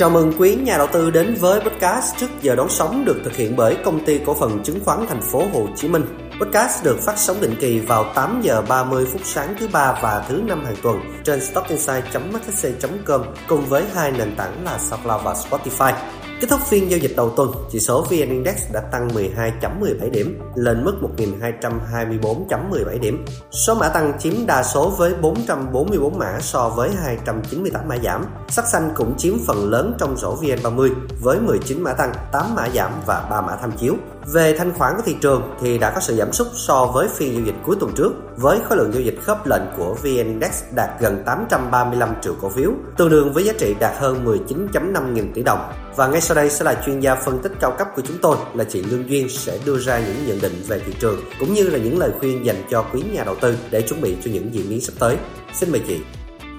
Chào mừng quý nhà đầu tư đến với podcast trước giờ đón sóng được thực hiện bởi công ty cổ phần chứng khoán thành phố Hồ Chí Minh. Podcast được phát sóng định kỳ vào 8 giờ 30 phút sáng thứ ba và thứ năm hàng tuần trên stockinside.hsc.com cùng với hai nền tảng là SoundCloud và Spotify. Kết thúc phiên giao dịch đầu tuần, chỉ số VN Index đã tăng 12.17 điểm lên mức 1.224.17 điểm. Số mã tăng chiếm đa số với 444 mã so với 298 mã giảm. Sắc xanh cũng chiếm phần lớn trong rổ VN30 với 19 mã tăng, 8 mã giảm và 3 mã tham chiếu. Về thanh khoản của thị trường thì đã có sự giảm sút so với phiên giao dịch cuối tuần trước với khối lượng giao dịch khớp lệnh của VN Index đạt gần 835 triệu cổ phiếu, tương đương với giá trị đạt hơn 19.5 nghìn tỷ đồng. Và ngay sau đây sẽ là chuyên gia phân tích cao cấp của chúng tôi là chị Lương Duyên sẽ đưa ra những nhận định về thị trường cũng như là những lời khuyên dành cho quý nhà đầu tư để chuẩn bị cho những diễn biến sắp tới. Xin mời chị.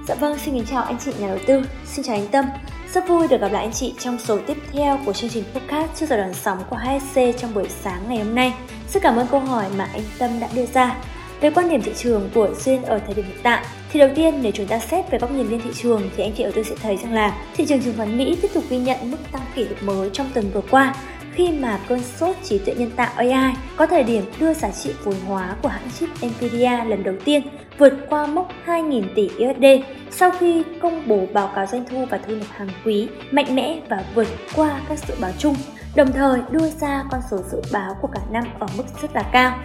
Dạ vâng, xin kính chào anh chị nhà đầu tư. Xin chào anh Tâm. Rất vui được gặp lại anh chị trong số tiếp theo của chương trình podcast trước giờ đón sóng của HSC trong buổi sáng ngày hôm nay. Rất cảm ơn câu hỏi mà anh Tâm đã đưa ra. Về quan điểm thị trường của Duyên ở thời điểm hiện tại, thì đầu tiên nếu chúng ta xét về góc nhìn lên thị trường thì anh chị đầu tư sẽ thấy rằng là thị trường chứng khoán Mỹ tiếp tục ghi nhận mức tăng kỷ lục mới trong tuần vừa qua khi mà cơn sốt trí tuệ nhân tạo AI có thời điểm đưa giá trị vốn hóa của hãng chip Nvidia lần đầu tiên vượt qua mốc 2.000 tỷ USD sau khi công bố báo cáo doanh thu và thu nhập hàng quý mạnh mẽ và vượt qua các dự báo chung, đồng thời đưa ra con số dự báo của cả năm ở mức rất là cao.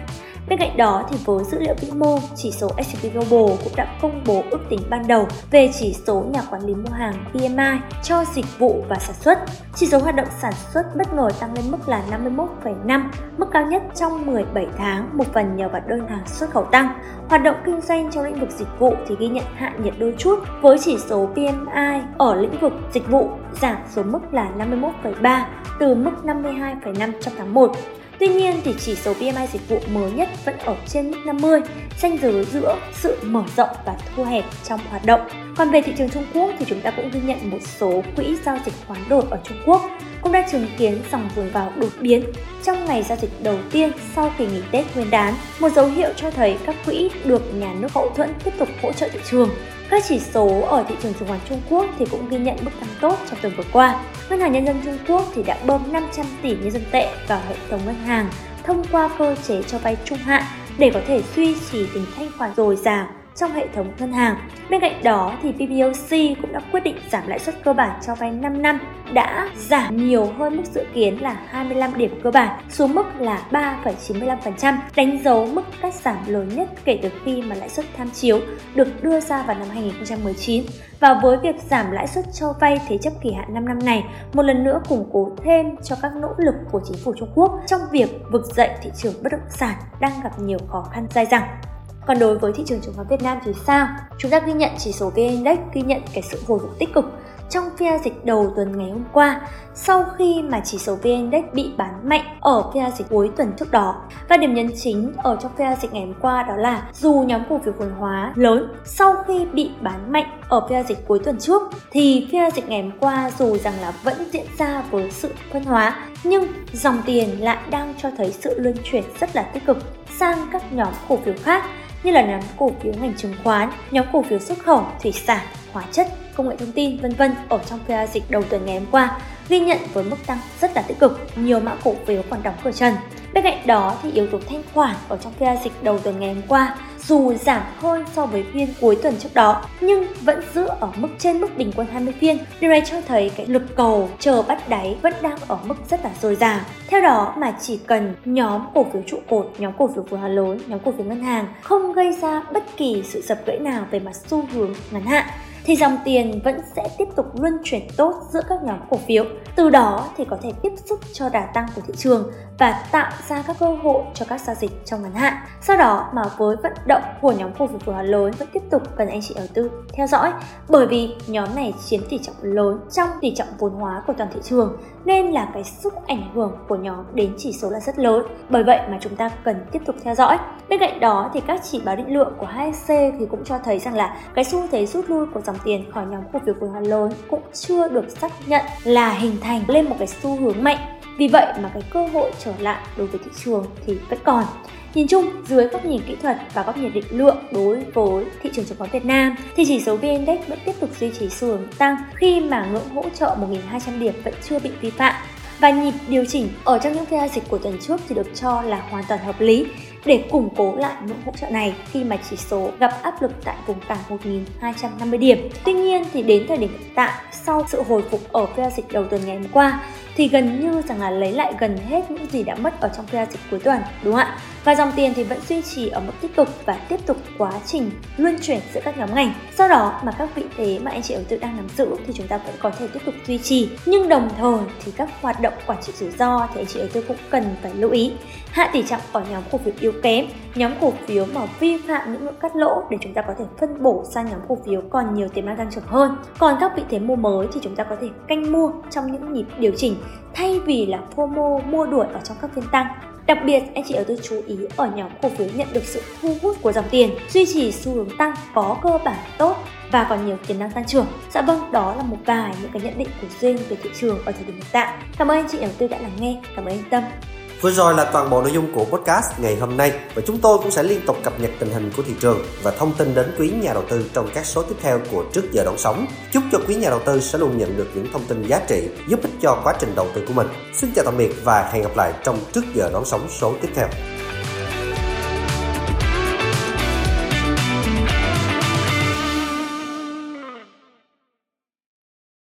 Bên cạnh đó thì với dữ liệu vĩ mô, chỉ số S&P Global cũng đã công bố ước tính ban đầu về chỉ số nhà quản lý mua hàng PMI cho dịch vụ và sản xuất. Chỉ số hoạt động sản xuất bất ngờ tăng lên mức là 51,5, mức cao nhất trong 17 tháng, một phần nhờ vào đơn hàng xuất khẩu tăng. Hoạt động kinh doanh trong lĩnh vực dịch vụ thì ghi nhận hạ nhiệt đôi chút với chỉ số PMI ở lĩnh vực dịch vụ giảm xuống mức là 51,3 từ mức 52,5 trong tháng 1. Tuy nhiên thì chỉ số PMI dịch vụ mới nhất vẫn ở trên mức 50, ranh giới giữa sự mở rộng và thu hẹp trong hoạt động. Còn về thị trường Trung Quốc thì chúng ta cũng ghi nhận một số quỹ giao dịch khoán đổi ở Trung Quốc cũng đã chứng kiến dòng vốn vào đột biến trong ngày giao dịch đầu tiên sau kỳ nghỉ Tết Nguyên đán, một dấu hiệu cho thấy các quỹ được nhà nước hậu thuẫn tiếp tục hỗ trợ thị trường. Các chỉ số ở thị trường chứng khoán Trung Quốc thì cũng ghi nhận mức tăng tốt trong tuần vừa qua. Ngân hàng Nhân dân Trung Quốc thì đã bơm 500 tỷ nhân dân tệ vào hệ thống ngân hàng thông qua cơ chế cho vay trung hạn để có thể duy trì tính thanh khoản dồi dào trong hệ thống ngân hàng. Bên cạnh đó thì PBOC cũng đã quyết định giảm lãi suất cơ bản cho vay 5 năm đã giảm nhiều hơn mức dự kiến là 25 điểm cơ bản xuống mức là 3,95%, đánh dấu mức cắt giảm lớn nhất kể từ khi mà lãi suất tham chiếu được đưa ra vào năm 2019. Và với việc giảm lãi suất cho vay thế chấp kỳ hạn 5 năm này, một lần nữa củng cố thêm cho các nỗ lực của chính phủ Trung Quốc trong việc vực dậy thị trường bất động sản đang gặp nhiều khó khăn dai dẳng. Còn đối với thị trường chứng khoán Việt Nam thì sao? Chúng ta ghi nhận chỉ số VN Index ghi nhận cái sự hồi phục tích cực trong phiên dịch đầu tuần ngày hôm qua, sau khi mà chỉ số VN Index bị bán mạnh ở phiên dịch cuối tuần trước đó. Và điểm nhấn chính ở trong phiên dịch ngày hôm qua đó là dù nhóm cổ phiếu vốn hóa lớn sau khi bị bán mạnh ở phiên dịch cuối tuần trước, thì phiên dịch ngày hôm qua dù rằng là vẫn diễn ra với sự phân hóa, nhưng dòng tiền lại đang cho thấy sự luân chuyển rất là tích cực sang các nhóm cổ phiếu khác như là nhóm cổ phiếu ngành chứng khoán, nhóm cổ phiếu xuất khẩu, thủy sản, hóa chất, công nghệ thông tin, vân vân ở trong phiên giao dịch đầu tuần ngày hôm qua ghi nhận với mức tăng rất là tích cực, nhiều mã cổ phiếu còn đóng cửa trần. Bên cạnh đó thì yếu tố thanh khoản ở trong phiên giao dịch đầu tuần ngày hôm qua dù giảm hơn so với phiên cuối tuần trước đó nhưng vẫn giữ ở mức trên mức bình quân 20 phiên. Điều này cho thấy cái lực cầu chờ bắt đáy vẫn đang ở mức rất là dồi dào. Theo đó mà chỉ cần nhóm cổ phiếu trụ cột, nhóm cổ phiếu vừa hóa lớn, nhóm cổ phiếu ngân hàng không gây ra bất kỳ sự sập gãy nào về mặt xu hướng ngắn hạn thì dòng tiền vẫn sẽ tiếp tục luân chuyển tốt giữa các nhóm cổ phiếu. Từ đó thì có thể tiếp sức cho đà tăng của thị trường và tạo ra các cơ hội cho các giao dịch trong ngắn hạn. Sau đó, mà với vận động của nhóm cổ phiếu vốn lớn vẫn tiếp tục cần anh chị đầu tư theo dõi, bởi vì nhóm này chiếm tỷ trọng lớn trong tỷ trọng vốn hóa của toàn thị trường, nên là cái sức ảnh hưởng của nhóm đến chỉ số là rất lớn. Bởi vậy mà chúng ta cần tiếp tục theo dõi. Bên cạnh đó thì các chỉ báo định lượng của HSC thì cũng cho thấy rằng là cái xu thế rút lui của dòng tiền khỏi nhóm cổ phiếu vốn hóa lớn cũng chưa được xác nhận là hình thành lên một cái xu hướng mạnh Vì vậy mà cái cơ hội trở lại đối với thị trường thì vẫn còn. Nhìn chung, dưới góc nhìn kỹ thuật và góc nhìn định lượng đối với thị trường chứng khoán Việt Nam thì chỉ số VN Index vẫn tiếp tục duy trì xu hướng tăng khi mà ngưỡng hỗ trợ 1.200 điểm vẫn chưa bị vi phạm. Và nhịp điều chỉnh ở trong những phiên giao dịch của tuần trước thì được cho là hoàn toàn hợp lý để củng cố lại ngưỡng hỗ trợ này khi mà chỉ số gặp áp lực tại vùng cản 1.250 điểm. Tuy nhiên thì đến thời điểm hiện tại, sau sự hồi phục ở phiên e e dịch đầu tuần ngày hôm qua, thì gần như rằng là lấy lại gần hết những gì đã mất ở trong phiên e dịch cuối tuần, đúng không ạ? Và dòng tiền thì vẫn duy trì ở mức tiếp tục và tiếp tục quá trình luân chuyển giữa các nhóm ngành. sau đó mà các vị thế mà anh chị đầu tư đang nắm giữ thì chúng ta vẫn có thể tiếp tục duy trì. Nhưng đồng thời thì các hoạt động quản trị rủi ro thì anh chị đầu tư cũng cần phải lưu ý. Hạ tỷ trọng ở nhóm cổ phiếu yếu kém, nhóm cổ phiếu mà vi phạm những ngưỡng cắt lỗ để chúng ta có thể phân bổ sang nhóm cổ phiếu còn nhiều tiềm năng tăng trưởng hơn. Còn các vị thế mua mới thì chúng ta có thể canh mua trong những nhịp điều chỉnh thay vì là FOMO mua đuổi ở trong các phiên tăng. Đặc biệt, anh chị đầu tư chú ý ở nhóm cổ phiếu nhận được sự thu hút của dòng tiền, duy trì xu hướng tăng có cơ bản tốt và còn nhiều tiềm năng tăng trưởng. Dạ vâng, đó là một vài những cái nhận định của Duyên về thị trường ở thời điểm hiện tại. Cảm ơn anh chị đầu tư đã lắng nghe, cảm ơn anh Tâm. Vừa rồi là toàn bộ nội dung của podcast ngày hôm nay và chúng tôi cũng sẽ liên tục cập nhật tình hình của thị trường và thông tin đến quý nhà đầu tư trong các số tiếp theo của trước giờ đón sóng. Chúc cho quý nhà đầu tư sẽ luôn nhận được những thông tin giá trị, giúp ích cho quá trình đầu tư của mình. Xin chào tạm biệt và hẹn gặp lại trong trước giờ đón sóng số tiếp theo.